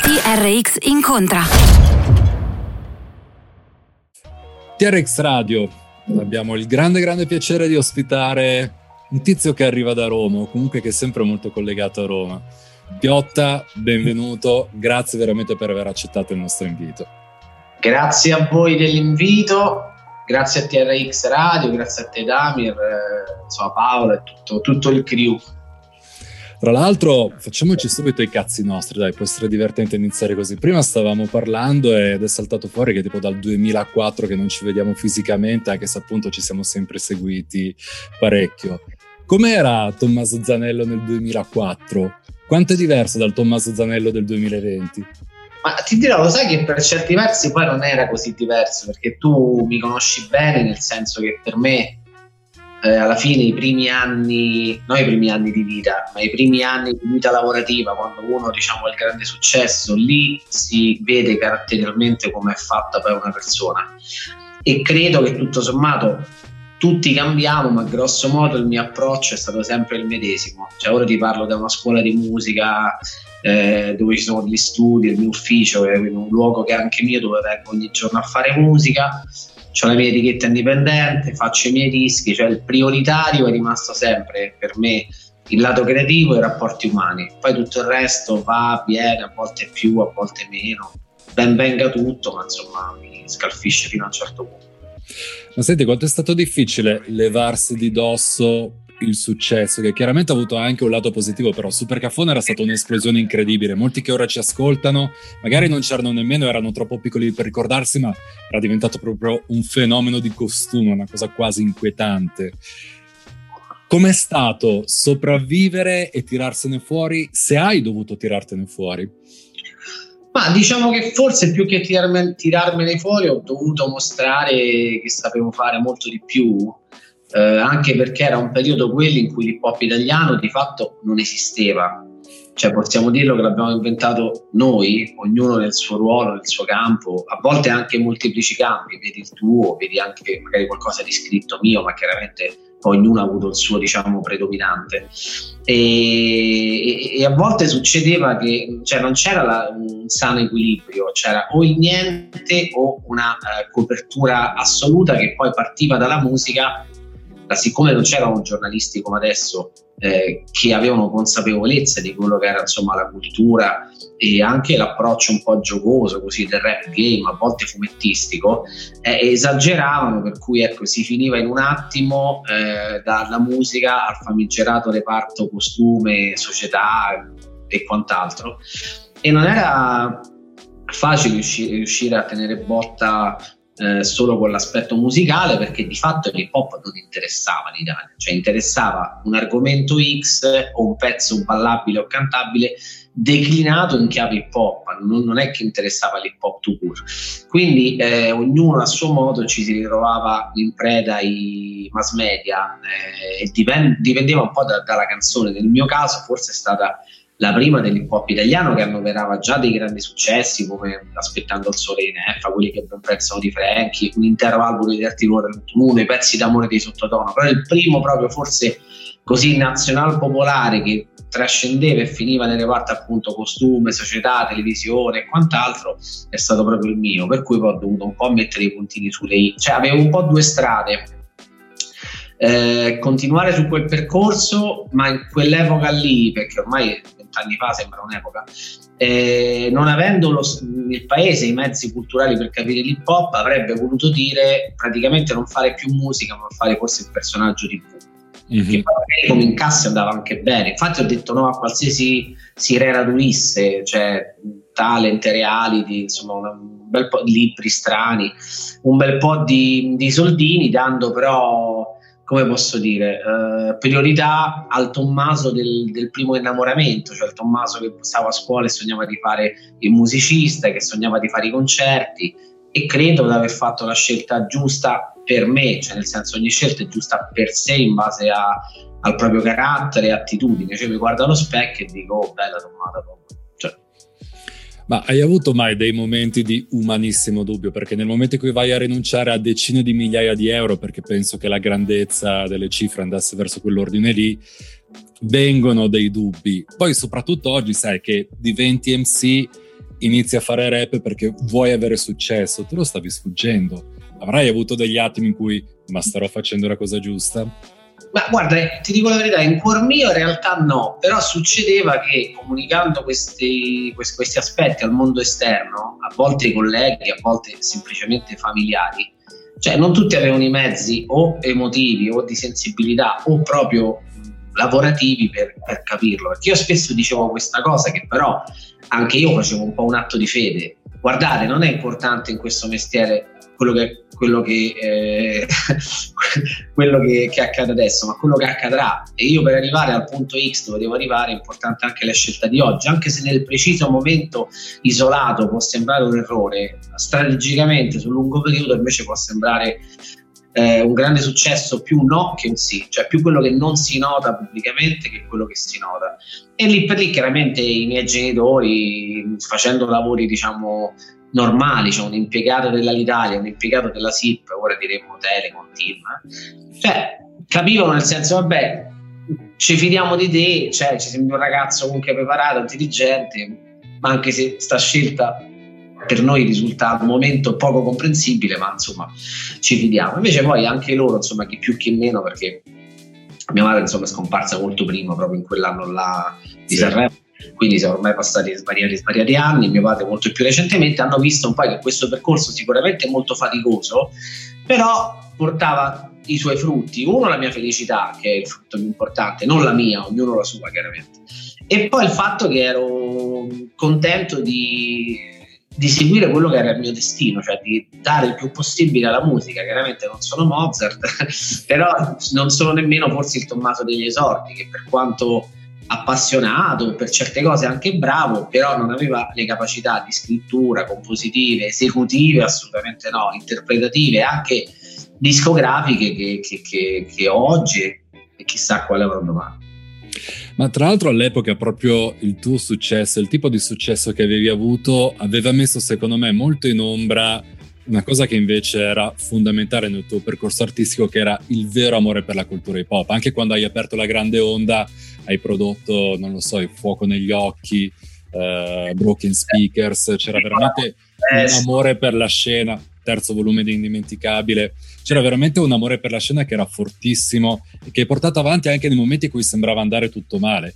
TRX incontra. TRX Radio. Abbiamo il grande, grande piacere di ospitare un tizio che arriva da Roma, o comunque che è sempre molto collegato a Roma. Piotta, benvenuto, grazie veramente per aver accettato il nostro invito. Grazie a voi dell'invito, grazie a TRX Radio, grazie a te Damir, eh, insomma Paolo e tutto, tutto il crew. Tra l'altro, facciamoci subito i cazzi nostri, dai, può essere divertente iniziare così. Prima stavamo parlando ed è saltato fuori che tipo dal 2004 che non ci vediamo fisicamente, anche se appunto ci siamo sempre seguiti parecchio. Com'era Tommaso Zanello nel 2004? Quanto è diverso dal Tommaso Zanello del 2020? Ma ti dirò, lo sai che per certi versi poi non era così diverso, perché tu mi conosci bene, nel senso che per me eh, alla fine i primi anni, non i primi anni di vita, ma i primi anni di vita lavorativa, quando uno diciamo ha il grande successo, lì si vede caratterialmente come è fatta poi una persona. E credo che tutto sommato tutti cambiamo, ma grosso modo il mio approccio è stato sempre il medesimo. Cioè, ora ti parlo da una scuola di musica eh, dove ci sono gli studi, il mio ufficio, è un luogo che è anche mio dove vengo ogni giorno a fare musica ho la mia etichetta indipendente, faccio i miei dischi, cioè il prioritario è rimasto sempre per me il lato creativo e i rapporti umani. Poi tutto il resto va, viene, a volte più, a volte meno. Ben venga tutto, ma insomma mi scalfisce fino a un certo punto. Ma senti, quanto è stato difficile levarsi di dosso il successo, che chiaramente ha avuto anche un lato positivo, però Super Caffone era stata un'esplosione incredibile. Molti che ora ci ascoltano, magari non c'erano nemmeno, erano troppo piccoli per ricordarsi, ma era diventato proprio un fenomeno di costume, una cosa quasi inquietante. Com'è stato sopravvivere e tirarsene fuori, se hai dovuto tirartene fuori? Ma diciamo che forse più che tirarme, tirarmene fuori ho dovuto mostrare che sapevo fare molto di più eh, anche perché era un periodo quello in cui l'hip hop italiano di fatto non esisteva. Cioè possiamo dirlo che l'abbiamo inventato noi, ognuno nel suo ruolo, nel suo campo, a volte anche in molteplici campi, vedi il tuo, vedi anche magari qualcosa di scritto mio, ma chiaramente ognuno ha avuto il suo diciamo predominante e, e, a volte succedeva che cioè, non c'era la, un sano equilibrio c'era o il niente o una uh, copertura assoluta che poi partiva dalla musica siccome non c'erano giornalisti come adesso eh, che avevano consapevolezza di quello che era insomma la cultura e anche l'approccio un po' giocoso così del rap game, a volte fumettistico, eh, esageravano per cui ecco, si finiva in un attimo eh, dalla musica al famigerato reparto costume, società e quant'altro. E non era facile riuscire a tenere botta eh, solo con l'aspetto musicale perché di fatto l'hip hop non interessava in Italia, cioè interessava un argomento X o un pezzo ballabile o cantabile declinato in chiave hip hop, non, non è che interessava l'hip hop to pure. Quindi eh, ognuno a suo modo ci si ritrovava in preda ai mass media eh, e dipend- dipendeva un po' da, dalla canzone. Nel mio caso forse è stata la prima dell'hip hop italiano che annoverava già dei grandi successi come Aspettando il sole in Effa, quelli che ben pensano di Franchi, un intero album di Arturo 31, i pezzi d'amore dei sottotono, però il primo proprio forse così nazional popolare che trascendeva e finiva nelle parti appunto costume, società, televisione e quant'altro è stato proprio il mio, per cui poi ho dovuto un po' mettere i puntini sulle i, cioè avevo un po' due strade. Eh, continuare su quel percorso, ma in quell'epoca lì, perché ormai vent'anni fa sembra un'epoca, eh, non avendo lo, il paese i mezzi culturali per capire l'hip hop, avrebbe voluto dire praticamente non fare più musica, ma fare forse il personaggio di TV mm-hmm. che poi come incassi andava anche bene. Infatti ho detto no a qualsiasi sirena durisse, cioè talent, reality, insomma un bel po' di libri strani, un bel po' di, di soldini, dando però come posso dire, eh, priorità al Tommaso del, del, primo innamoramento, cioè il Tommaso che stava a scuola e sognava di fare il musicista, che sognava di fare i concerti e credo di aver fatto la scelta giusta per me, cioè nel senso ogni scelta è giusta per sé in base a, al proprio carattere e attitudine, cioè mi guardo allo specchio e dico oh bella tomata cioè. Ma hai avuto mai dei momenti di umanissimo dubbio? Perché nel momento in cui vai a rinunciare a decine di migliaia di euro, perché penso che la grandezza delle cifre andasse verso quell'ordine lì, vengono dei dubbi. Poi soprattutto oggi sai che diventi MC inizi a fare rap perché vuoi avere successo, tu lo stavi sfuggendo. Avrai avuto degli attimi in cui ma starò facendo la cosa giusta? Ma guarda, ti dico la verità, in cuor mio in realtà no, però succedeva che comunicando questi, questi aspetti al mondo esterno, a volte ai colleghi, a volte semplicemente familiari, cioè non tutti avevano i mezzi o emotivi o di sensibilità o proprio lavorativi per, per capirlo. Perché io spesso dicevo questa cosa che però anche io facevo un po' un atto di fede. Guardate, non è importante in questo mestiere quello che, quello che, eh, quello che, che accade adesso, ma quello che accadrà. E io per arrivare al punto X dove devo arrivare è importante anche la scelta di oggi, anche se nel preciso momento isolato può sembrare un errore, strategicamente sul lungo periodo invece può sembrare eh, un grande successo più no che un sì, cioè più quello che non si nota pubblicamente che quello che si nota. E lì per lì chiaramente i miei genitori, facendo lavori diciamo normali, cioè un impiegato dell'Alitalia, un impiegato della SIP, ora diremmo Telecom, Team, eh? cioè capivano nel senso, vabbè, ci fidiamo di te, cioè ci sembra un ragazzo comunque preparato, intelligente, ma anche se sta scelta per noi risulta al momento poco comprensibile, ma insomma ci fidiamo. Invece poi anche loro, insomma, chi più chi meno, perché mia madre insomma è scomparsa molto prima, proprio in quell'anno là di sì. Sanremo, quindi siamo ormai passati svariati, svariati anni, mio padre molto più recentemente, hanno visto un po' che questo percorso sicuramente è molto faticoso, però portava i suoi frutti. Uno, la mia felicità, che è il frutto più importante, non la mia, ognuno la sua chiaramente. E poi il fatto che ero contento di di seguire quello che era il mio destino, cioè di dare il più possibile alla musica. Chiaramente non sono Mozart, però non sono nemmeno forse il Tommaso degli esordi, che per quanto appassionato, per certe cose anche bravo, però non aveva le capacità di scrittura, compositive, esecutive, assolutamente no, interpretative, anche discografiche che, che, che, che oggi e chissà quale avrò domani. Ma tra l'altro all'epoca proprio il tuo successo, il tipo di successo che avevi avuto, aveva messo secondo me molto in ombra una cosa che invece era fondamentale nel tuo percorso artistico, che era il vero amore per la cultura hip hop. Anche quando hai aperto la grande onda, hai prodotto, non lo so, il fuoco negli occhi, uh, Broken Speakers, c'era veramente un amore per la scena terzo volume di Indimenticabile, c'era veramente un amore per la scena che era fortissimo e che hai portato avanti anche nei momenti in cui sembrava andare tutto male.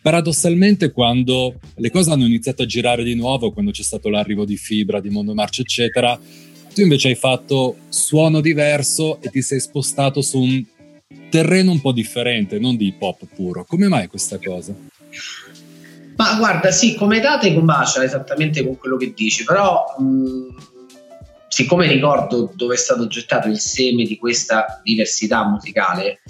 Paradossalmente, quando le cose hanno iniziato a girare di nuovo, quando c'è stato l'arrivo di Fibra, di Mondo Marcio, eccetera, tu invece hai fatto suono diverso e ti sei spostato su un terreno un po' differente, non di hip hop puro. Come mai questa cosa? Ma guarda, sì, come date combacia esattamente con quello che dici, però mh, siccome ricordo dove è stato gettato il seme di questa diversità musicale,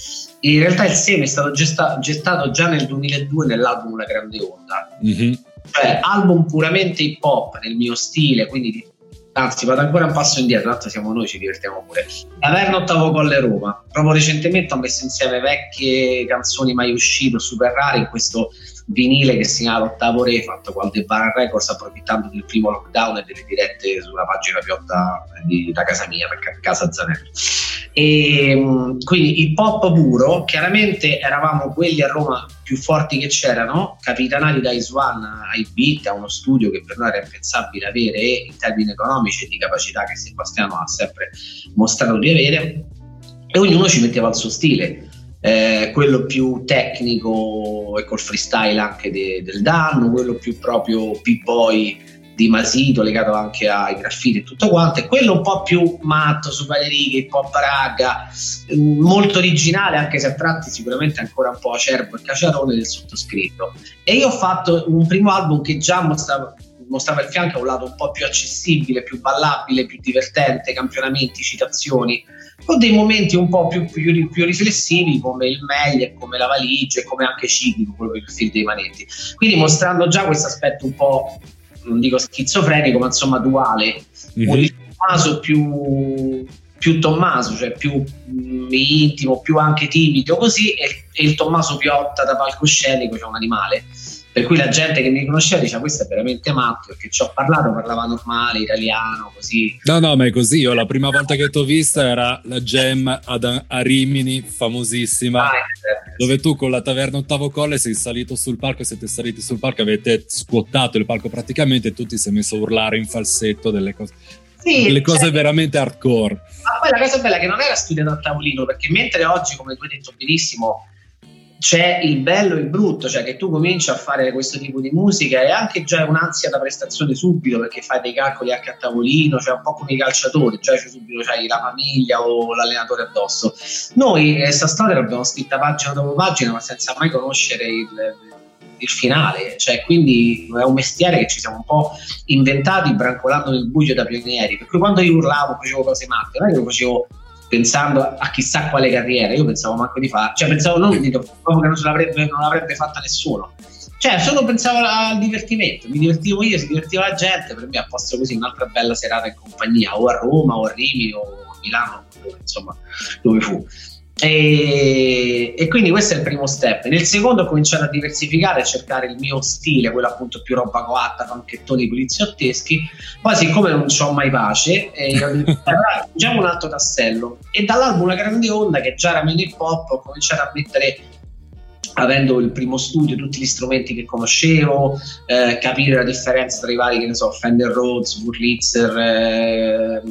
in realtà il seme è stato gesta- gettato già nel 2002 nell'album La Grande Onda. Mm-hmm. Cioè, album puramente hip hop nel mio stile, quindi anzi vado ancora un passo indietro, tanto siamo noi, ci divertiamo pure. Taverna Ottavo Colle Roma. Proprio recentemente ho messo insieme vecchie canzoni mai uscite, super rare, in questo vinile che si chiama L'ottavo re, fatto con Aldebaran Records, approfittando del primo lockdown e delle dirette sulla pagina piotta di, da casa mia, perché casa Zanello. E mm, quindi il pop puro, chiaramente eravamo quelli a Roma più forti che c'erano, capitanati da Iswan a uno studio che per noi era impensabile avere in termini economici e di capacità che Sebastiano ha sempre mostrato di avere, e ognuno ci metteva il suo stile eh, quello più tecnico e col freestyle anche de, del danno, quello più proprio p-boy di Masito legato anche ai graffiti e tutto quanto e quello un po' più matto su righe, hip hop raga molto originale anche se a tratti sicuramente ancora un po' acerbo e caciarone del sottoscritto. E io ho fatto un primo album che già mostrava mostrava il fianco a un lato un po' più accessibile, più ballabile, più divertente, campionamenti, citazioni, con dei momenti un po' più, più, più riflessivi come il meglio, come la valigia e come anche ciclico, quello per il film dei manetti. Quindi mostrando già questo aspetto un po', non dico schizofrenico, ma insomma duale, mm-hmm. un Tommaso più, più Tommaso, cioè più mh, intimo, più anche timido così, e, e il Tommaso Piotta da palcoscenico, cioè un animale per cui la gente che mi conosceva diceva questo è veramente matto perché ci ho parlato, parlava normale, italiano, così. No, no, ma è così. Io la prima volta che ti ho vista era la Gem ad, a Rimini, famosissima, ah, certo. dove tu con la taverna Ottavo Colle sei salito sul palco, siete saliti sul palco, avete scuottato il palco praticamente e tu ti sei messo a urlare in falsetto delle cose. Sì, delle cose cioè, veramente hardcore. Ma poi la cosa bella è che non era studiato a tavolino, perché mentre oggi, come tu hai detto benissimo, c'è il bello e il brutto, cioè che tu cominci a fare questo tipo di musica e anche già un'ansia da prestazione subito perché fai dei calcoli anche a tavolino, cioè un po' come i calciatori, già c'è subito c'hai la famiglia o l'allenatore addosso. Noi questa storia l'abbiamo scritta pagina dopo pagina ma senza mai conoscere il, il finale, cioè quindi è un mestiere che ci siamo un po' inventati brancolando nel buio da pionieri, per cui quando io urlavo facevo cose matte, non è che lo facevo pensando a chissà quale carriera, io pensavo manco di fare, cioè pensavo non di proprio che non, l'avrebbe, non l'avrebbe fatta nessuno. Cioè, solo pensavo al divertimento, mi divertivo io, si divertiva la gente, per me a posto così un'altra bella serata in compagnia, o a Roma, o a Rimini, o a Milano, insomma, dove fu. E, e, quindi questo è il primo step. Nel secondo ho cominciato a diversificare, a cercare il mio stile, quello appunto più roba coatta, panchettoni poliziotteschi. Poi, siccome non ho mai pace, eh, un altro tassello. E dall'album La Grande Onda, che già era meno hip hop, ho cominciato a mettere avendo il primo studio, tutti gli strumenti che conoscevo, eh, capire la differenza tra i vari, che ne so, Fender Rhodes, Wurlitzer, eh,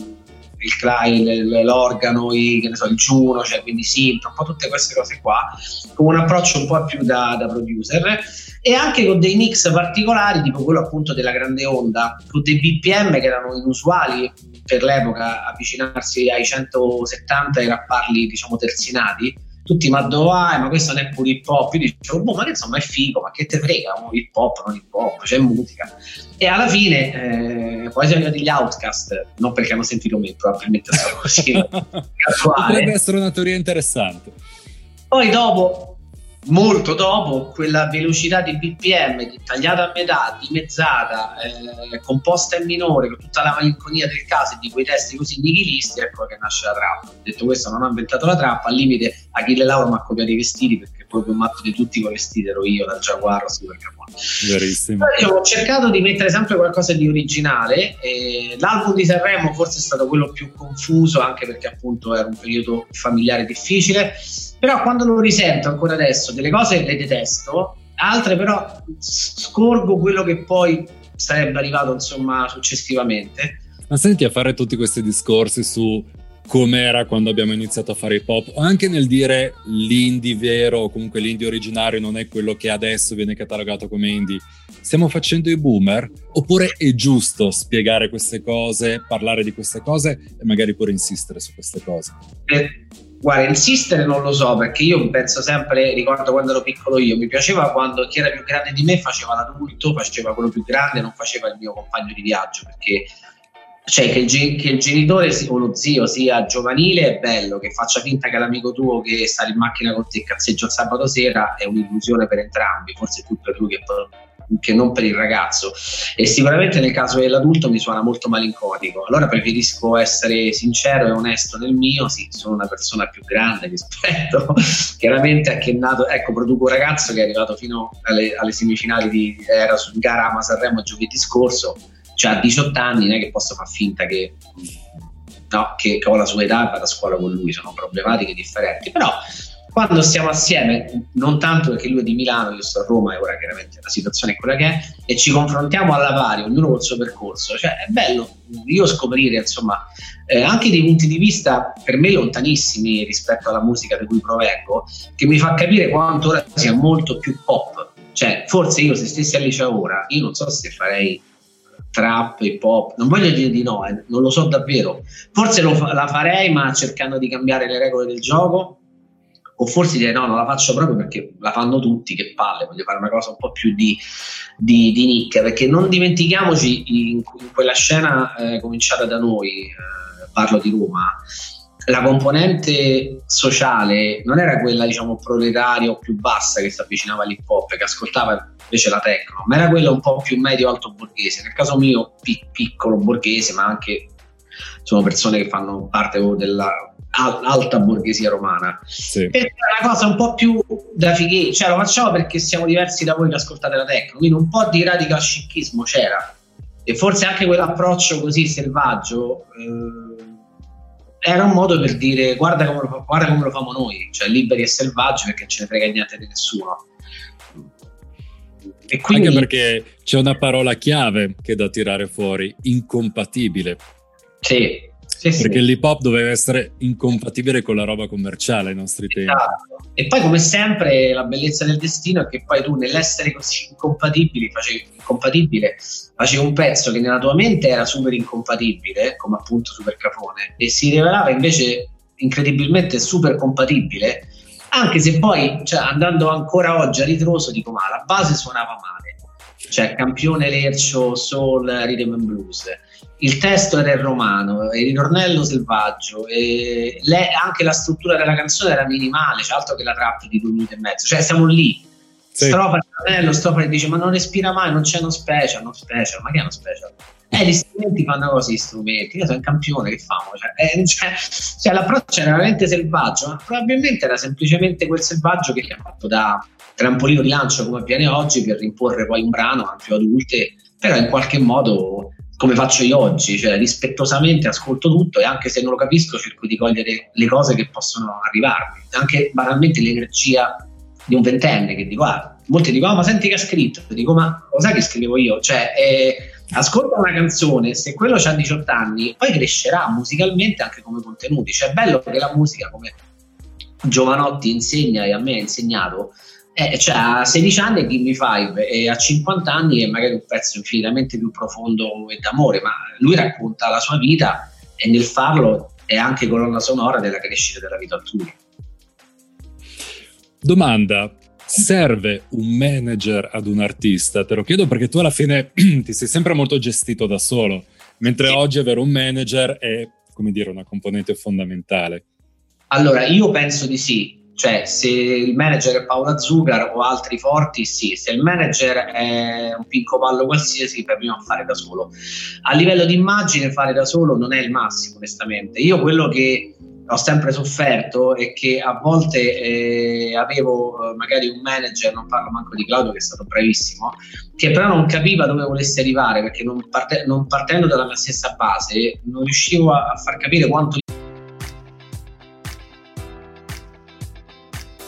il Klein, l'organo, i, so, il Juno, cioè quindi synth, un po' tutte queste cose qua, con un approccio un po' più da, da producer. E anche con dei mix particolari, tipo quello appunto della grande onda, con dei BPM che erano inusuali per l'epoca, avvicinarsi ai 170 e rapparli diciamo terzinati tutti ma dove vai? Ma questo non è pure hip hop. Io dicevo, boh, ma insomma è figo, ma che te frega? No? Hip hop, non hip hop, c'è musica. E alla fine, eh, siamo arrivati gli Outcast, non perché hanno sentito me, probabilmente sono così. Potrebbe essere una teoria interessante. Poi dopo molto dopo quella velocità di BPM tagliata a metà, dimezzata, eh, composta in minore, con tutta la malinconia del caso e di quei testi così nichilisti, ecco che nasce la trappa. Detto questo, non ho inventato la trappa, al limite Achille Lauro mi ha copiato i vestiti perché proprio matto di tutti con i vestiti ero io, dal Jaguar Super Capone. Verissimo. Poi, ho cercato di mettere sempre qualcosa di originale. Eh, l'album di Sanremo forse è stato quello più confuso, anche perché appunto era un periodo familiare difficile però quando lo risento ancora adesso, delle cose le detesto, altre però scorgo quello che poi sarebbe arrivato insomma successivamente. Ma senti a fare tutti questi discorsi su com'era quando abbiamo iniziato a fare hip hop, o anche nel dire l'indie vero o comunque l'indie originario non è quello che adesso viene catalogato come indie. Stiamo facendo i boomer? Oppure è giusto spiegare queste cose, parlare di queste cose e magari pure insistere su queste cose? Eh Guarda, insistere non lo so perché io penso sempre, ricordo quando ero piccolo io, mi piaceva quando chi era più grande di me faceva l'adulto, faceva quello più grande, non faceva il mio compagno di viaggio perché cioè che il, che il genitore o lo zio sia giovanile è bello, che faccia finta che l'amico tuo che sta in macchina con te cazzeggia il sabato sera è un'illusione per entrambi, forse più per lui che per che non per il ragazzo. E sicuramente nel caso dell'adulto mi suona molto malinconico. Allora preferisco essere sincero e onesto nel mio. Sì sono una persona più grande rispetto chiaramente a chi è nato ecco produco un ragazzo che è arrivato fino alle, alle semifinali di era su gara Ama Sanremo giovedì scorso cioè a 18 anni non è che posso far finta che no, che, che ho la sua età e vado a scuola con lui sono problematiche differenti. Però quando stiamo assieme, non tanto perché lui è di Milano, io sto a Roma e ora chiaramente la situazione è quella che è, e ci confrontiamo alla pari, ognuno col suo percorso, cioè è bello io scoprire insomma eh, anche dei punti di vista per me lontanissimi rispetto alla musica da cui provengo, che mi fa capire quanto ora sia molto più pop, cioè forse io se stessi al liceo ora, io non so se farei trap, hip hop, non voglio dire di no, eh, non lo so davvero, forse fa- la farei ma cercando di cambiare le regole del gioco o forse dire no, non la faccio proprio perché la fanno tutti, che palle, voglio fare una cosa un po' più di, di, di nicchia, perché non dimentichiamoci in, in quella scena eh, cominciata da noi, eh, parlo di Roma, la componente sociale non era quella diciamo proletaria o più bassa che si avvicinava all'hip hop, che ascoltava invece la techno, ma era quella un po' più medio-alto borghese, nel caso mio pic- piccolo borghese, ma anche sono persone che fanno parte della alta borghesia romana. Sì. È una cosa un po' più da fighe, cioè lo facciamo perché siamo diversi da voi che ascoltate la tecno, quindi un po' di radical scichismo c'era. E forse anche quell'approccio così selvaggio eh, era un modo per dire guarda come, lo, guarda come lo famo noi, cioè liberi e selvaggi perché ce ne frega niente di nessuno. E quindi, Anche perché c'è una parola chiave che è da tirare fuori, incompatibile. Sì, sì, perché sì. l'hip hop doveva essere incompatibile con la roba commerciale ai nostri tempi. Esatto. E poi, come sempre, la bellezza del destino è che poi tu, nell'essere così incompatibile, facevi, incompatibile, facevi un pezzo che nella tua mente era super incompatibile, come appunto Super Cafone, e si rivelava invece incredibilmente super compatibile. Anche se poi, cioè, andando ancora oggi a ritroso, dico: Ma la base suonava male, cioè campione lercio, soul, rhythm and blues il testo era in romano, il ritornello selvaggio, e le, anche la struttura della canzone era minimale, c'è altro che la trap di due minuti e mezzo, cioè siamo lì. Sì. Strofa il ritornello, strofa che dice ma non respira mai, non c'è uno special, non special, ma che è uno special? Eh, gli strumenti fanno così, strumenti, io sono un campione, che famo? Cioè, eh, cioè, cioè, l'approccio era veramente selvaggio, ma probabilmente era semplicemente quel selvaggio che è fatto da trampolino di lancio come avviene oggi per imporre poi un brano a più adulte, però in qualche modo come faccio io oggi, cioè rispettosamente ascolto tutto e anche se non lo capisco cerco di cogliere le cose che possono arrivarmi, anche banalmente l'energia di un ventenne che dico, ah, molti dicono, oh, ma senti che ha scritto, dico, ma lo sai che scrivevo io? Cioè, eh, ascolta una canzone, se quello ha 18 anni, poi crescerà musicalmente anche come contenuti, cioè è bello che la musica, come Giovanotti insegna e a me ha insegnato, eh, cioè a 16 anni è Gimme Five e a 50 anni è magari un pezzo infinitamente più profondo e d'amore, ma lui racconta la sua vita e nel farlo è anche colonna sonora della crescita della vita altrui. Domanda, serve un manager ad un artista? Te lo chiedo perché tu alla fine ti sei sempre molto gestito da solo, mentre sì. oggi avere un manager è, come dire, una componente fondamentale. Allora, io penso di sì, cioè, se il manager è Paola Zugar o altri forti, sì. Se il manager è un pinco pallo qualsiasi, per prima fare da solo. A livello di immagine, fare da solo non è il massimo, onestamente. Io quello che ho sempre sofferto è che a volte eh, avevo eh, magari un manager, non parlo manco di Claudio che è stato bravissimo, che però non capiva dove volesse arrivare perché non, parte- non partendo dalla mia stessa base non riuscivo a, a far capire quanto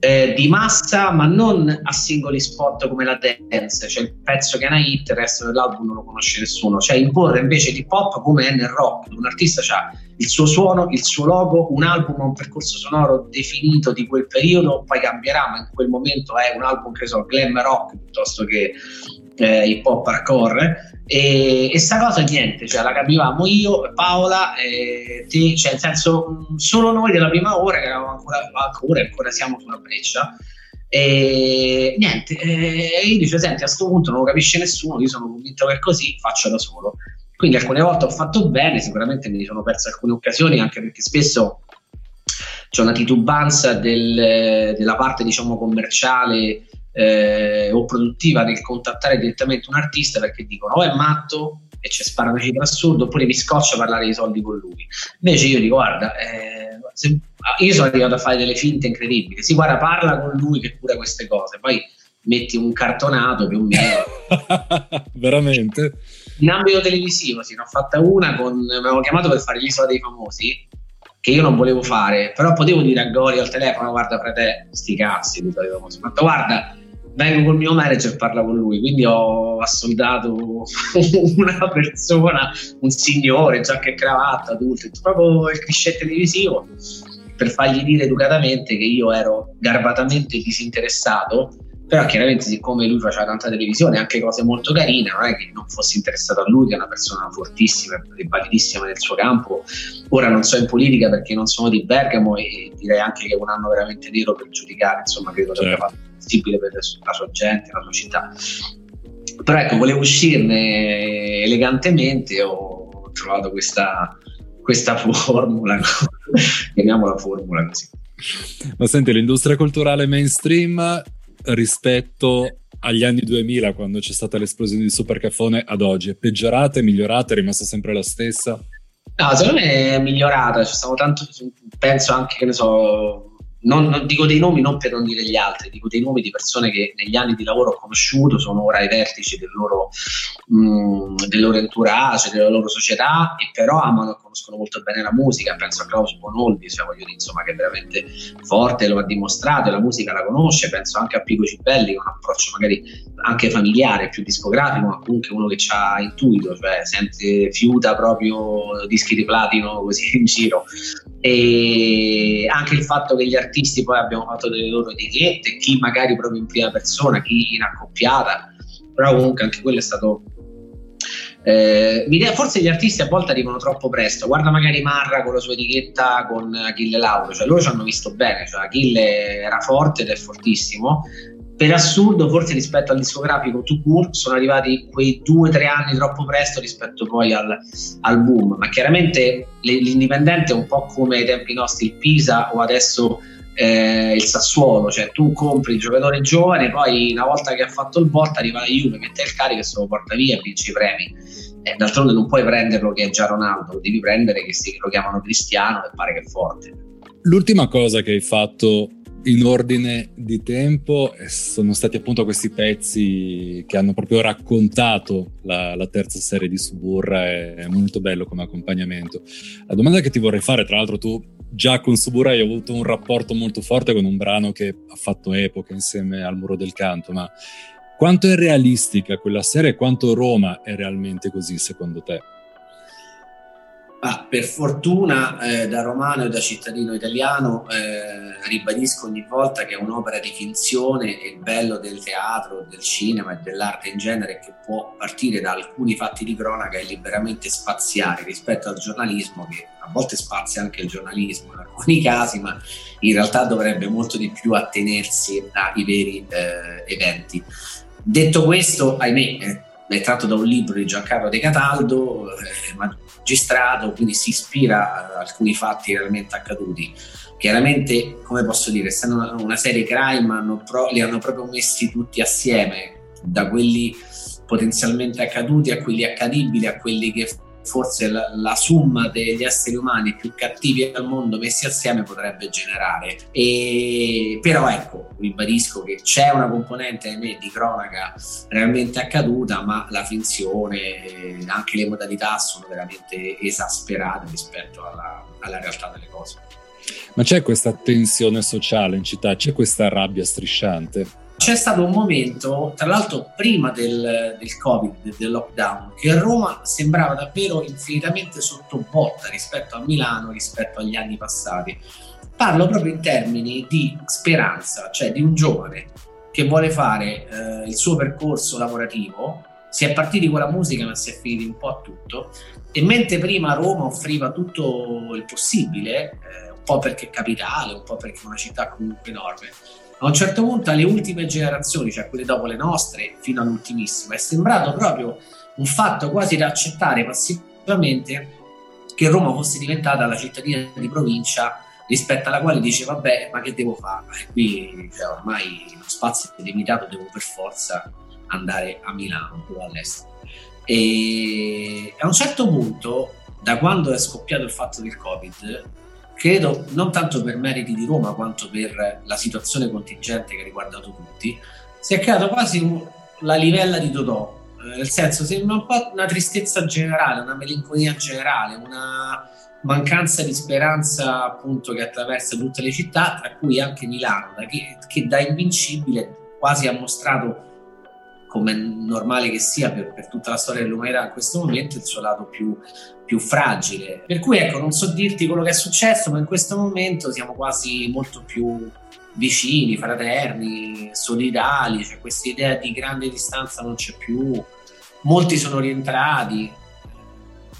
eh, di massa, ma non a singoli spot come la dance, cioè il pezzo che è una hit, il resto dell'album non lo conosce nessuno, cioè imporre invece l'hip hop come è nel rock, un artista ha il suo suono, il suo logo, un album, un percorso sonoro definito di quel periodo, poi cambierà, ma in quel momento è un album che so, glam rock piuttosto che eh, hip hop hardcore e, e sta cosa niente, cioè la capivamo io, Paola, eh, te, cioè nel senso solo noi della prima ora che eravamo ancora, ancora, ancora siamo sulla breccia e niente, eh, io dice senti a questo punto non lo capisce nessuno, io sono convinto che così, faccio da solo. Quindi alcune volte ho fatto bene, sicuramente mi sono perso alcune occasioni anche perché spesso c'è una titubanza del, della parte diciamo commerciale eh, o produttiva nel contattare direttamente un artista perché dicono o è matto e ci spara una cifra assurda oppure mi scoccia parlare di soldi con lui. Invece io dico guarda, eh, se, io sono arrivato a fare delle finte incredibili, si guarda parla con lui che cura queste cose, poi metti un cartonato più o meno. Veramente? In ambito televisivo, sì, ne ho fatta una con, mi avevano chiamato per fare l'isola dei famosi che io non volevo fare, però potevo dire a Gori al telefono guarda frate, sti cazzi, famosi. Ho detto guarda vengo col mio manager e parlo con lui, quindi ho assoldato una persona, un signore, giacca e cravatta, adulto, proprio il cliché televisivo, per fargli dire educatamente che io ero garbatamente disinteressato, però chiaramente siccome lui faceva tanta televisione, anche cose molto carine, non è che non fossi interessato a lui, che è una persona fortissima e validissima nel suo campo. Ora non so in politica perché non sono di Bergamo e direi anche che è un anno veramente nero per giudicare, insomma credo certo. che abbia fatto possibile per la sua gente, la sua città. Però ecco, volevo uscirne elegantemente e ho trovato questa, questa formula, chiamiamola formula così. Ma senti, l'industria culturale mainstream rispetto agli anni 2000, quando c'è stata l'esplosione di Supercafone, ad oggi, è peggiorata, è migliorata, è rimasta sempre la stessa? No, secondo me è migliorata, ci stiamo tanto, penso anche, che ne so, non, non, dico dei nomi non per non dire gli altri, dico dei nomi di persone che negli anni di lavoro ho conosciuto, sono ora ai vertici del loro, mh, mm, del loro entourage, della loro società e però amano e conoscono molto bene la musica, penso a Klaus Bonoldi, cioè voglio dire, insomma, che è veramente forte, lo ha dimostrato, la musica la conosce, penso anche a Pico Cibelli, ha un approccio magari anche familiare, più discografico, ma comunque uno che ha intuito, cioè sente, fiuta proprio dischi di platino così in giro. E anche il fatto che gli artisti poi abbiamo fatto delle loro etichette, chi magari proprio in prima persona, chi in accoppiata, però comunque anche quello è stato... Eh, forse gli artisti a volte arrivano troppo presto, guarda magari Marra con la sua etichetta con Achille Lauro, cioè loro ci hanno visto bene, cioè Achille era forte ed è fortissimo, per assurdo, forse rispetto al discografico To Court, sono arrivati quei due o tre anni troppo presto rispetto poi al, al boom. Ma chiaramente l'indipendente è un po' come ai tempi nostri il Pisa o adesso eh, il Sassuolo, cioè tu compri il giocatore giovane, poi una volta che ha fatto il bot arriva la Juve, mette il carico e se lo porta via e vince i premi. Eh, d'altronde non puoi prenderlo che è già Ronaldo, lo devi prendere che si, lo chiamano Cristiano e pare che è forte. L'ultima cosa che hai fatto in ordine di tempo sono stati appunto questi pezzi che hanno proprio raccontato la, la, terza serie di Suburra, è molto bello come accompagnamento. La domanda che ti vorrei fare, tra l'altro tu già con Suburra hai avuto un rapporto molto forte con un brano che ha fatto epoca insieme al Muro del Canto, ma quanto è realistica quella serie e quanto Roma è realmente così secondo te? Ah, per fortuna eh, da romano e da cittadino italiano eh, ribadisco ogni volta che è un'opera di finzione e il bello del teatro, del cinema e dell'arte in genere che può partire da alcuni fatti di cronaca e liberamente spaziare rispetto al giornalismo che a volte spazia anche il giornalismo in alcuni casi ma in realtà dovrebbe molto di più attenersi ai veri eh, eventi. Detto questo, ahimè, eh, è tratto da un libro di Giancarlo De Cataldo, eh, magistrato, quindi si ispira a alcuni fatti realmente accaduti. Chiaramente, come posso dire, essendo una, una serie crime, hanno pro, li hanno proprio messi tutti assieme, da quelli potenzialmente accaduti a quelli accadibili, a quelli che forse la, la, summa degli esseri umani più cattivi al mondo messi assieme potrebbe generare. E, però ecco, ribadisco che c'è una componente ahimè, di cronaca realmente accaduta, ma la finzione, anche le modalità sono veramente esasperate rispetto alla, alla realtà delle cose. Ma c'è questa tensione sociale in città, c'è questa rabbia strisciante? C'è stato un momento, tra l'altro prima del, del Covid, del lockdown, che Roma sembrava davvero infinitamente sotto botta rispetto a Milano, rispetto agli anni passati. Parlo proprio in termini di speranza, cioè di un giovane che vuole fare eh, il suo percorso lavorativo, si è partiti con la musica ma si è finiti un po' a tutto e mentre prima Roma offriva tutto il possibile, eh, un po' perché è capitale, un po' perché è una città comunque enorme, a un certo punto alle ultime generazioni, cioè quelle dopo le nostre, fino all'ultimissima, è sembrato proprio un fatto quasi da accettare passivamente che Roma fosse diventata la cittadina di provincia rispetto alla quale dice vabbè ma che devo fare? Qui cioè, ormai lo spazio è limitato, devo per forza andare a Milano o all'estero. E a un certo punto, da quando è scoppiato il fatto del Covid, credo non tanto per meriti di Roma quanto per la situazione contingente che ha riguardato tutti, si è creato quasi un, la livella di Dodò, eh, nel senso sembra un po' una tristezza generale, una melinconia generale, una mancanza di speranza appunto che attraversa tutte le città, tra cui anche Milano, che, che da invincibile quasi ha mostrato come normale che sia per, per, tutta la storia dell'umanità in questo momento, il suo lato più, più, fragile. Per cui ecco, non so dirti quello che è successo, ma in questo momento siamo quasi molto più vicini, fraterni, solidali, cioè questa idea di grande distanza non c'è più, molti sono rientrati.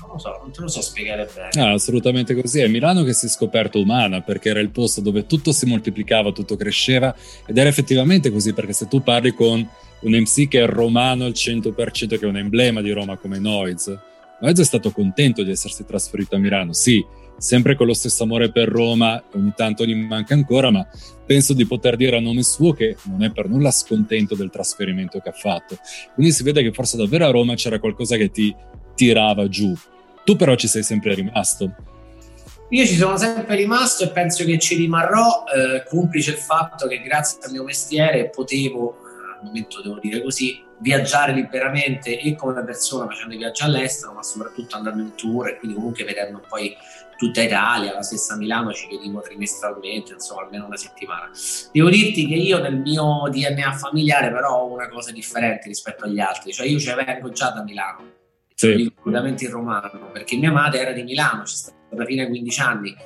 Non lo so, non te lo so spiegare bene. No, assolutamente così. È Milano che si è scoperto umana perché era il posto dove tutto si moltiplicava, tutto cresceva ed era effettivamente così perché se tu parli con un MC che è romano al 100%, che è un emblema di Roma come Noiz. Noiz è stato contento di essersi trasferito a Milano, sì, sempre con lo stesso amore per Roma, ogni tanto gli manca ancora, ma penso di poter dire a nome suo che non è per nulla scontento del trasferimento che ha fatto. Quindi si vede che forse davvero a Roma c'era qualcosa che ti tirava giù. Tu però ci sei sempre rimasto. Io ci sono sempre rimasto e penso che ci rimarrò, eh, complice il fatto che grazie al mio mestiere potevo al momento devo dire così, viaggiare liberamente e come persona facendo i viaggi all'estero, ma soprattutto andando in tour e quindi comunque vedendo poi tutta Italia, la stessa Milano ci vediamo trimestralmente, insomma almeno una settimana. Devo dirti che io nel mio DNA familiare però ho una cosa differente rispetto agli altri, cioè io ci vengo già da Milano, sì. completamente in romano, perché mia madre era di Milano, c'è stata fino ai 15 anni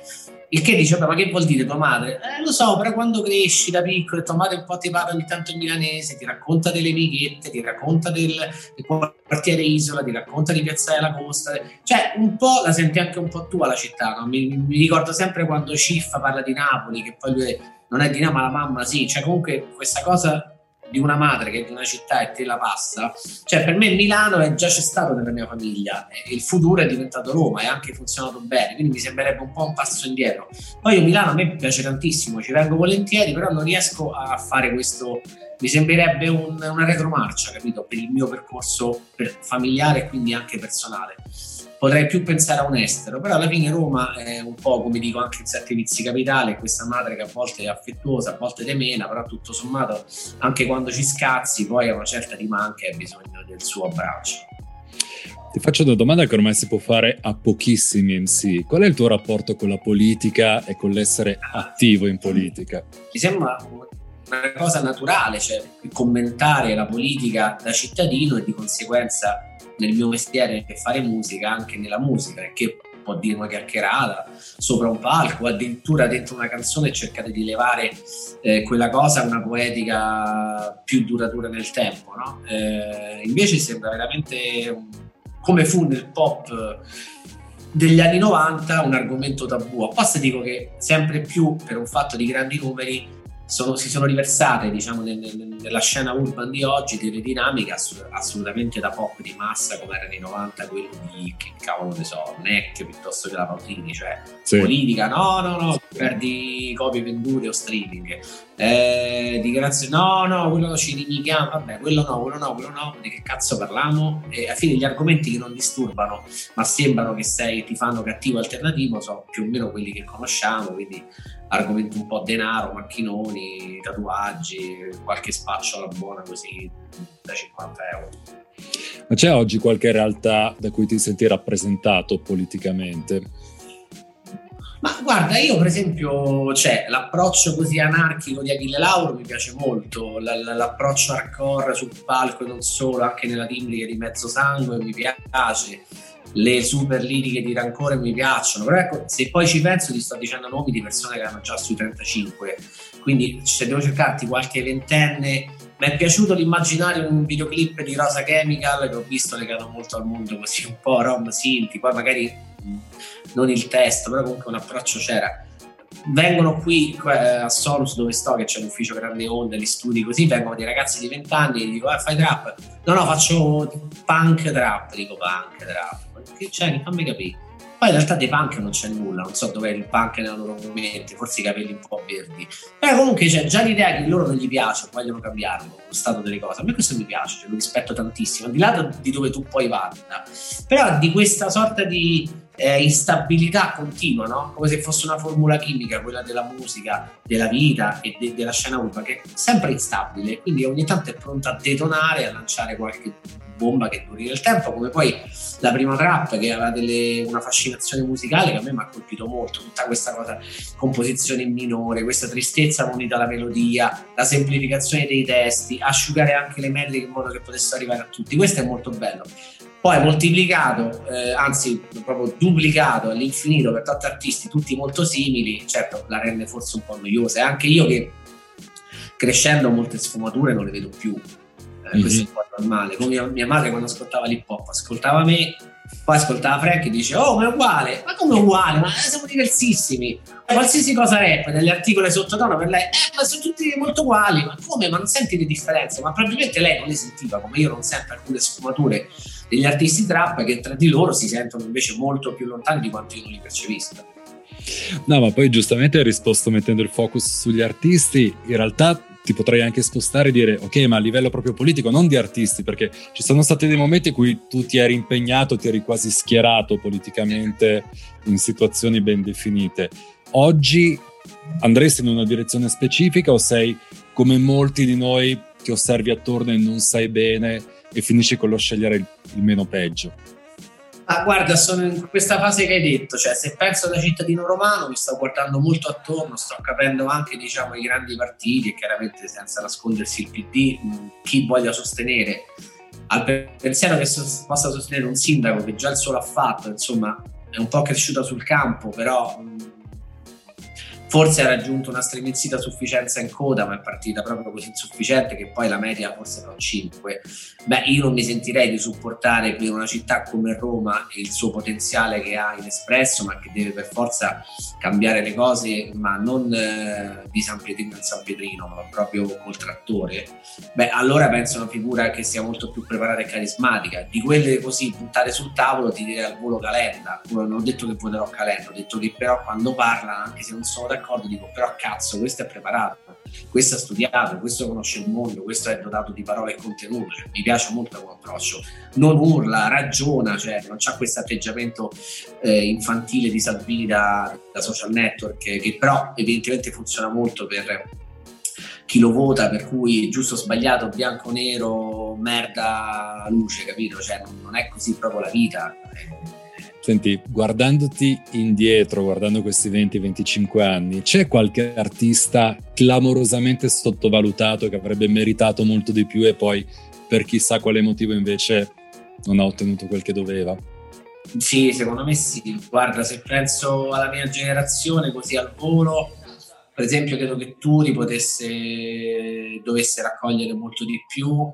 il che dice, ma che vuol dire tua madre? Eh, lo so, però quando cresci da piccolo e tua madre un po' ti parla ogni tanto in milanese, ti racconta delle amichette, ti racconta del, del quartiere Isola, ti racconta di Piazza della Costa. Cioè, un po' la senti anche un po' tu la città, no? mi, mi, ricordo sempre quando Ciffa parla di Napoli, che poi lui non è di Napoli, ma la mamma sì. Cioè, comunque questa cosa di una madre che è di una città e te la passa, cioè per me Milano è già c'è stato nella mia famiglia e il futuro è diventato Roma e anche funzionato bene, quindi mi sembrerebbe un po' un passo indietro. Poi Milano a me piace tantissimo, ci vengo volentieri, però non riesco a fare questo mi sembrerebbe un, una retromarcia, capito? Per il mio percorso per familiare e quindi anche personale. Potrei più pensare a un estero, però alla fine Roma è un po' come dico anche in Sette Vizi Capitale, questa madre che a volte è affettuosa, a volte temena, però tutto sommato anche quando ci scazzi poi a una certa ti manca e hai bisogno del suo abbraccio. Ti faccio una domanda che ormai si può fare a pochissimi MC. Qual è il tuo rapporto con la politica e con l'essere attivo in politica? Mi sembra una cosa naturale, cioè commentare la politica da cittadino e di conseguenza nel mio mestiere che fare musica anche nella musica, che può dire una chiacchierata sopra un palco, addirittura dentro una canzone cercate di levare eh, quella cosa a una poetica più duratura nel tempo. No? Eh, invece sembra veramente come fu nel pop degli anni 90 un argomento tabù. Apposta dico che sempre più per un fatto di grandi numeri sono, si sono riversate diciamo, nel, nel, nella scena urban di oggi delle dinamiche ass- assolutamente da pop di massa come erano i 90 quelli di che cavolo ne so Neck piuttosto che la Pautini cioè sì. politica no no no perdi copie vendute o streaming eh, dichiarazione no no quello ci rimighiamo vabbè quello no quello no quello no di che cazzo parliamo e alla fine gli argomenti che non disturbano ma sembrano che sei ti fanno cattivo alternativo sono più o meno quelli che conosciamo quindi argomenti un po' denaro, macchinoni, tatuaggi, qualche spacciola buona così da 50 euro. Ma c'è oggi qualche realtà da cui ti senti rappresentato politicamente? Ma guarda, io per esempio, cioè, l'approccio così anarchico di Achille Lauro mi piace molto, l- l'approccio hardcore sul palco e non solo, anche nella timbrica di mezzo sangue mi piace le super liriche di rancore mi piacciono, però ecco, se poi ci penso ti sto dicendo nomi di persone che hanno già sui 35, quindi se devo cercarti qualche ventenne, mi è piaciuto l'immaginario in un videoclip di Rosa Chemical che ho visto legato molto al mondo così un po' rom sinti, poi magari non il testo, però comunque un approccio c'era. Vengono qui a Solus dove sto che c'è l'ufficio grande onde gli studi così vengono dei ragazzi di 20 anni e dico ah, fai trap. No no faccio punk trap. Dico punk trap. Che c'è? Fammi capire poi in realtà dei punk non c'è nulla, non so dov'è il punk nella loro mente, forse i capelli un po' verdi. Però comunque c'è già l'idea che loro non gli piace, vogliono cambiarlo, lo stato delle cose. A me questo mi piace, cioè, lo rispetto tantissimo, al di là di dove tu poi vada. Però di questa sorta di eh, instabilità continua, no? come se fosse una formula chimica, quella della musica, della vita e de- della scena urba, che è sempre instabile, quindi ogni tanto è pronta a detonare, a lanciare qualche bomba che duri nel tempo, come poi la prima trap che aveva delle, una fascinazione musicale che a me mi ha colpito molto, tutta questa cosa, composizione in minore, questa tristezza unita alla melodia, la semplificazione dei testi, asciugare anche le metriche in modo che potessero arrivare a tutti, questo è molto bello. Poi moltiplicato, eh, anzi proprio duplicato all'infinito per tanti artisti, tutti molto simili, certo la rende forse un po' noiosa. E anche io che crescendo molte sfumature non le vedo più mm-hmm. questo è un po' normale. Come mia, mia madre quando ascoltava l'hip hop, ascoltava me, poi ascoltava Frank e dice oh ma è uguale, ma come uguale, ma siamo diversissimi. Qualsiasi cosa rap, degli articoli sottotono per lei, eh ma sono tutti molto uguali, ma come, ma non senti le differenze? Ma probabilmente lei non le sentiva, come io non sento alcune sfumature degli artisti trap che tra di loro si sentono invece molto più lontani di quanto io non li percepisca. No, ma poi giustamente hai risposto mettendo il focus sugli artisti, in realtà ti potrei anche spostare e dire ok ma a livello proprio politico non di artisti perché ci sono stati dei momenti in cui tu ti eri impegnato ti eri quasi schierato politicamente in situazioni ben definite oggi andresti in una direzione specifica o sei come molti di noi ti osservi attorno e non sai bene e finisci con lo scegliere il, meno peggio Ah, guarda, sono in questa fase che hai detto, cioè se penso da cittadino romano mi sto guardando molto attorno, sto capendo anche diciamo, i grandi partiti e chiaramente senza nascondersi il PD, chi voglia sostenere. Al pensiero che so- possa sostenere un sindaco che già il solo ha fatto, insomma, è un po' cresciuta sul campo, però mh, forse ha raggiunto una stremenzita sufficienza in coda, ma è partita proprio così insufficiente che poi la media forse fa un 5. Beh, io non mi sentirei di supportare per una città come Roma e il suo potenziale che ha in espresso, ma che deve per forza cambiare le cose, ma non eh, di San Pietrino in San Pietrino, ma proprio col trattore. Beh, allora penso una figura che sia molto più preparata e carismatica. Di quelle così buttate sul tavolo ti direi al volo Calenda. Non ho detto che voterò Calenda, ho detto che però quando parla, anche se non sono d'accordo, d'accordo, dico però cazzo, questo è preparato, questo ha studiato, questo conosce il mondo, questo è dotato di parole e contenuti, cioè, mi piace molto come approccio, non urla, ragiona, cioè non c'ha questo atteggiamento eh, infantile di Salvini da, da social network che, che però evidentemente funziona molto per chi lo vota, per cui giusto o sbagliato, bianco nero, merda, luce, capito? Cioè non è così proprio la vita. Senti, guardandoti indietro, guardando questi 20-25 anni, c'è qualche artista clamorosamente sottovalutato che avrebbe meritato molto di più e poi per chissà quale motivo invece non ha ottenuto quel che doveva? Sì, secondo me sì. Guarda, se penso alla mia generazione così al volo, per esempio credo che Turi potesse, dovesse raccogliere molto di più,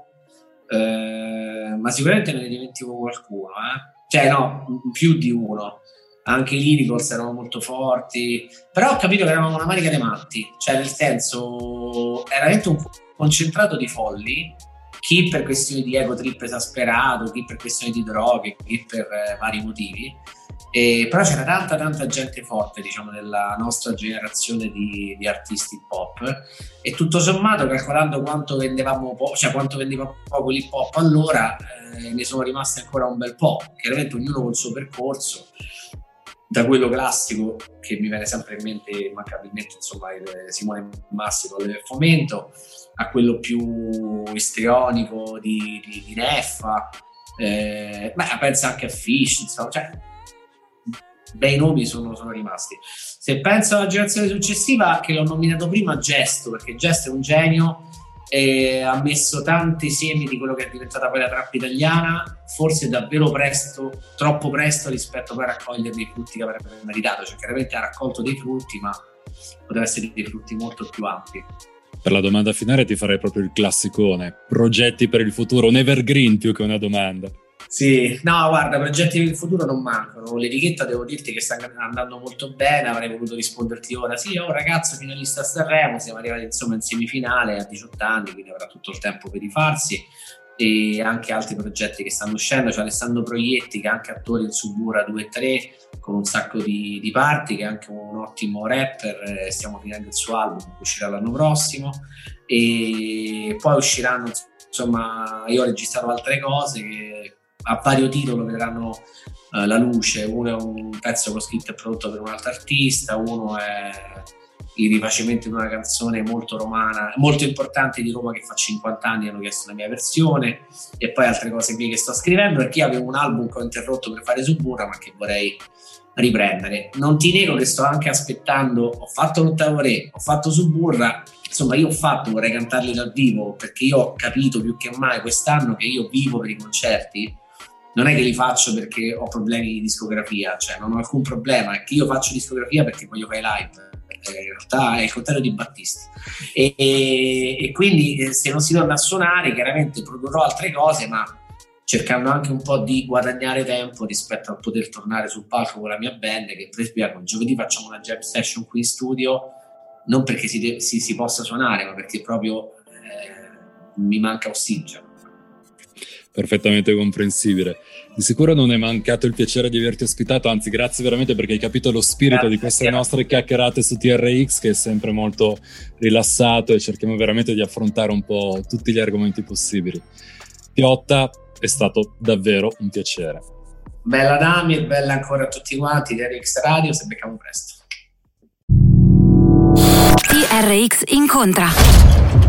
eh, ma sicuramente me ne dimentico qualcuno, eh? Cioè no, più di uno. Anche i Lyricals erano molto forti, però ho capito che eravamo una manica dei matti, cioè nel senso era veramente un concentrato di folli, chi per questioni di ego trip esasperato, chi per questioni di droghe, chi per eh, vari motivi. E, però c'era tanta tanta gente forte diciamo nella nostra generazione di, di artisti pop e tutto sommato calcolando quanto vendevamo po- cioè quanto vendeva poco l'hip hop allora eh, ne sono rimasti ancora un bel po'. Chiaramente ognuno col suo percorso, da quello classico che mi viene sempre in mente immancabilmente insomma il Simone Massimo del fomento a quello più istrionico di, di, di Neffa eh, beh, pensa anche a Fish insomma cioè, bei nomi sono, sono, rimasti se penso alla generazione successiva che l'ho nominato prima Gesto perché Gesto è un genio e ha messo tanti semi di quello che è diventata poi la trappa italiana, forse davvero presto, troppo presto rispetto a raccogliere dei frutti che avrebbe meritato, cioè chiaramente ha raccolto dei frutti, ma poteva essere dei frutti molto più ampi. Per la domanda finale ti farei proprio il classicone, progetti per il futuro, un evergreen più che una domanda. Sì, no, guarda, progetti per il futuro non mancano. L'etichetta devo dirti che sta andando molto bene. Avrei voluto risponderti ora. Sì, oh ragazzo, finalista a Sanremo. Siamo arrivati insomma in semifinale a 18 anni, quindi avrà tutto il tempo per rifarsi. E anche altri progetti che stanno uscendo. C'è Alessandro Proietti, che è anche attore in Subura 2 e 3, con un sacco di, di parti, che è anche un ottimo rapper. Stiamo finendo il suo album, uscirà l'anno prossimo. E poi usciranno, insomma, io ho registrato altre cose che a vario titolo vedranno uh, la luce. Uno è un pezzo che ho scritto e prodotto per un altro artista, uno è il rifacimento di una canzone molto romana, molto importante di Roma che fa 50 anni, hanno chiesto la mia versione e poi altre cose mie che sto scrivendo perché avevo un album che ho interrotto per fare Suburra ma che vorrei riprendere. Non ti nego che sto anche aspettando, ho fatto l'ottavo re, ho fatto Suburra, insomma io ho fatto, vorrei cantarli dal vivo perché io ho capito più che mai quest'anno che io vivo per i concerti non è che li faccio perché ho problemi di discografia, cioè non ho alcun problema, è che io faccio discografia perché voglio fare live. In realtà è il contrario di Battisti. E, e, e, quindi eh, se non si torna a suonare chiaramente produrrò altre cose ma cercando anche un po' di guadagnare tempo rispetto a poter tornare sul palco con la mia band che per spiego giovedì facciamo una jam session qui in studio non perché si, de- si, si possa suonare ma perché proprio eh, mi manca ossigeno perfettamente comprensibile. Di sicuro non è mancato il piacere di averti ospitato, anzi grazie veramente perché hai capito lo spirito grazie, di queste nostre chiacchierate su TRX che è sempre molto rilassato e cerchiamo veramente di affrontare un po' tutti gli argomenti possibili. Piotta, è stato davvero un piacere. Bella Dami e bella ancora a tutti quanti, TRX Radio, se becchiamo presto. TRX incontra.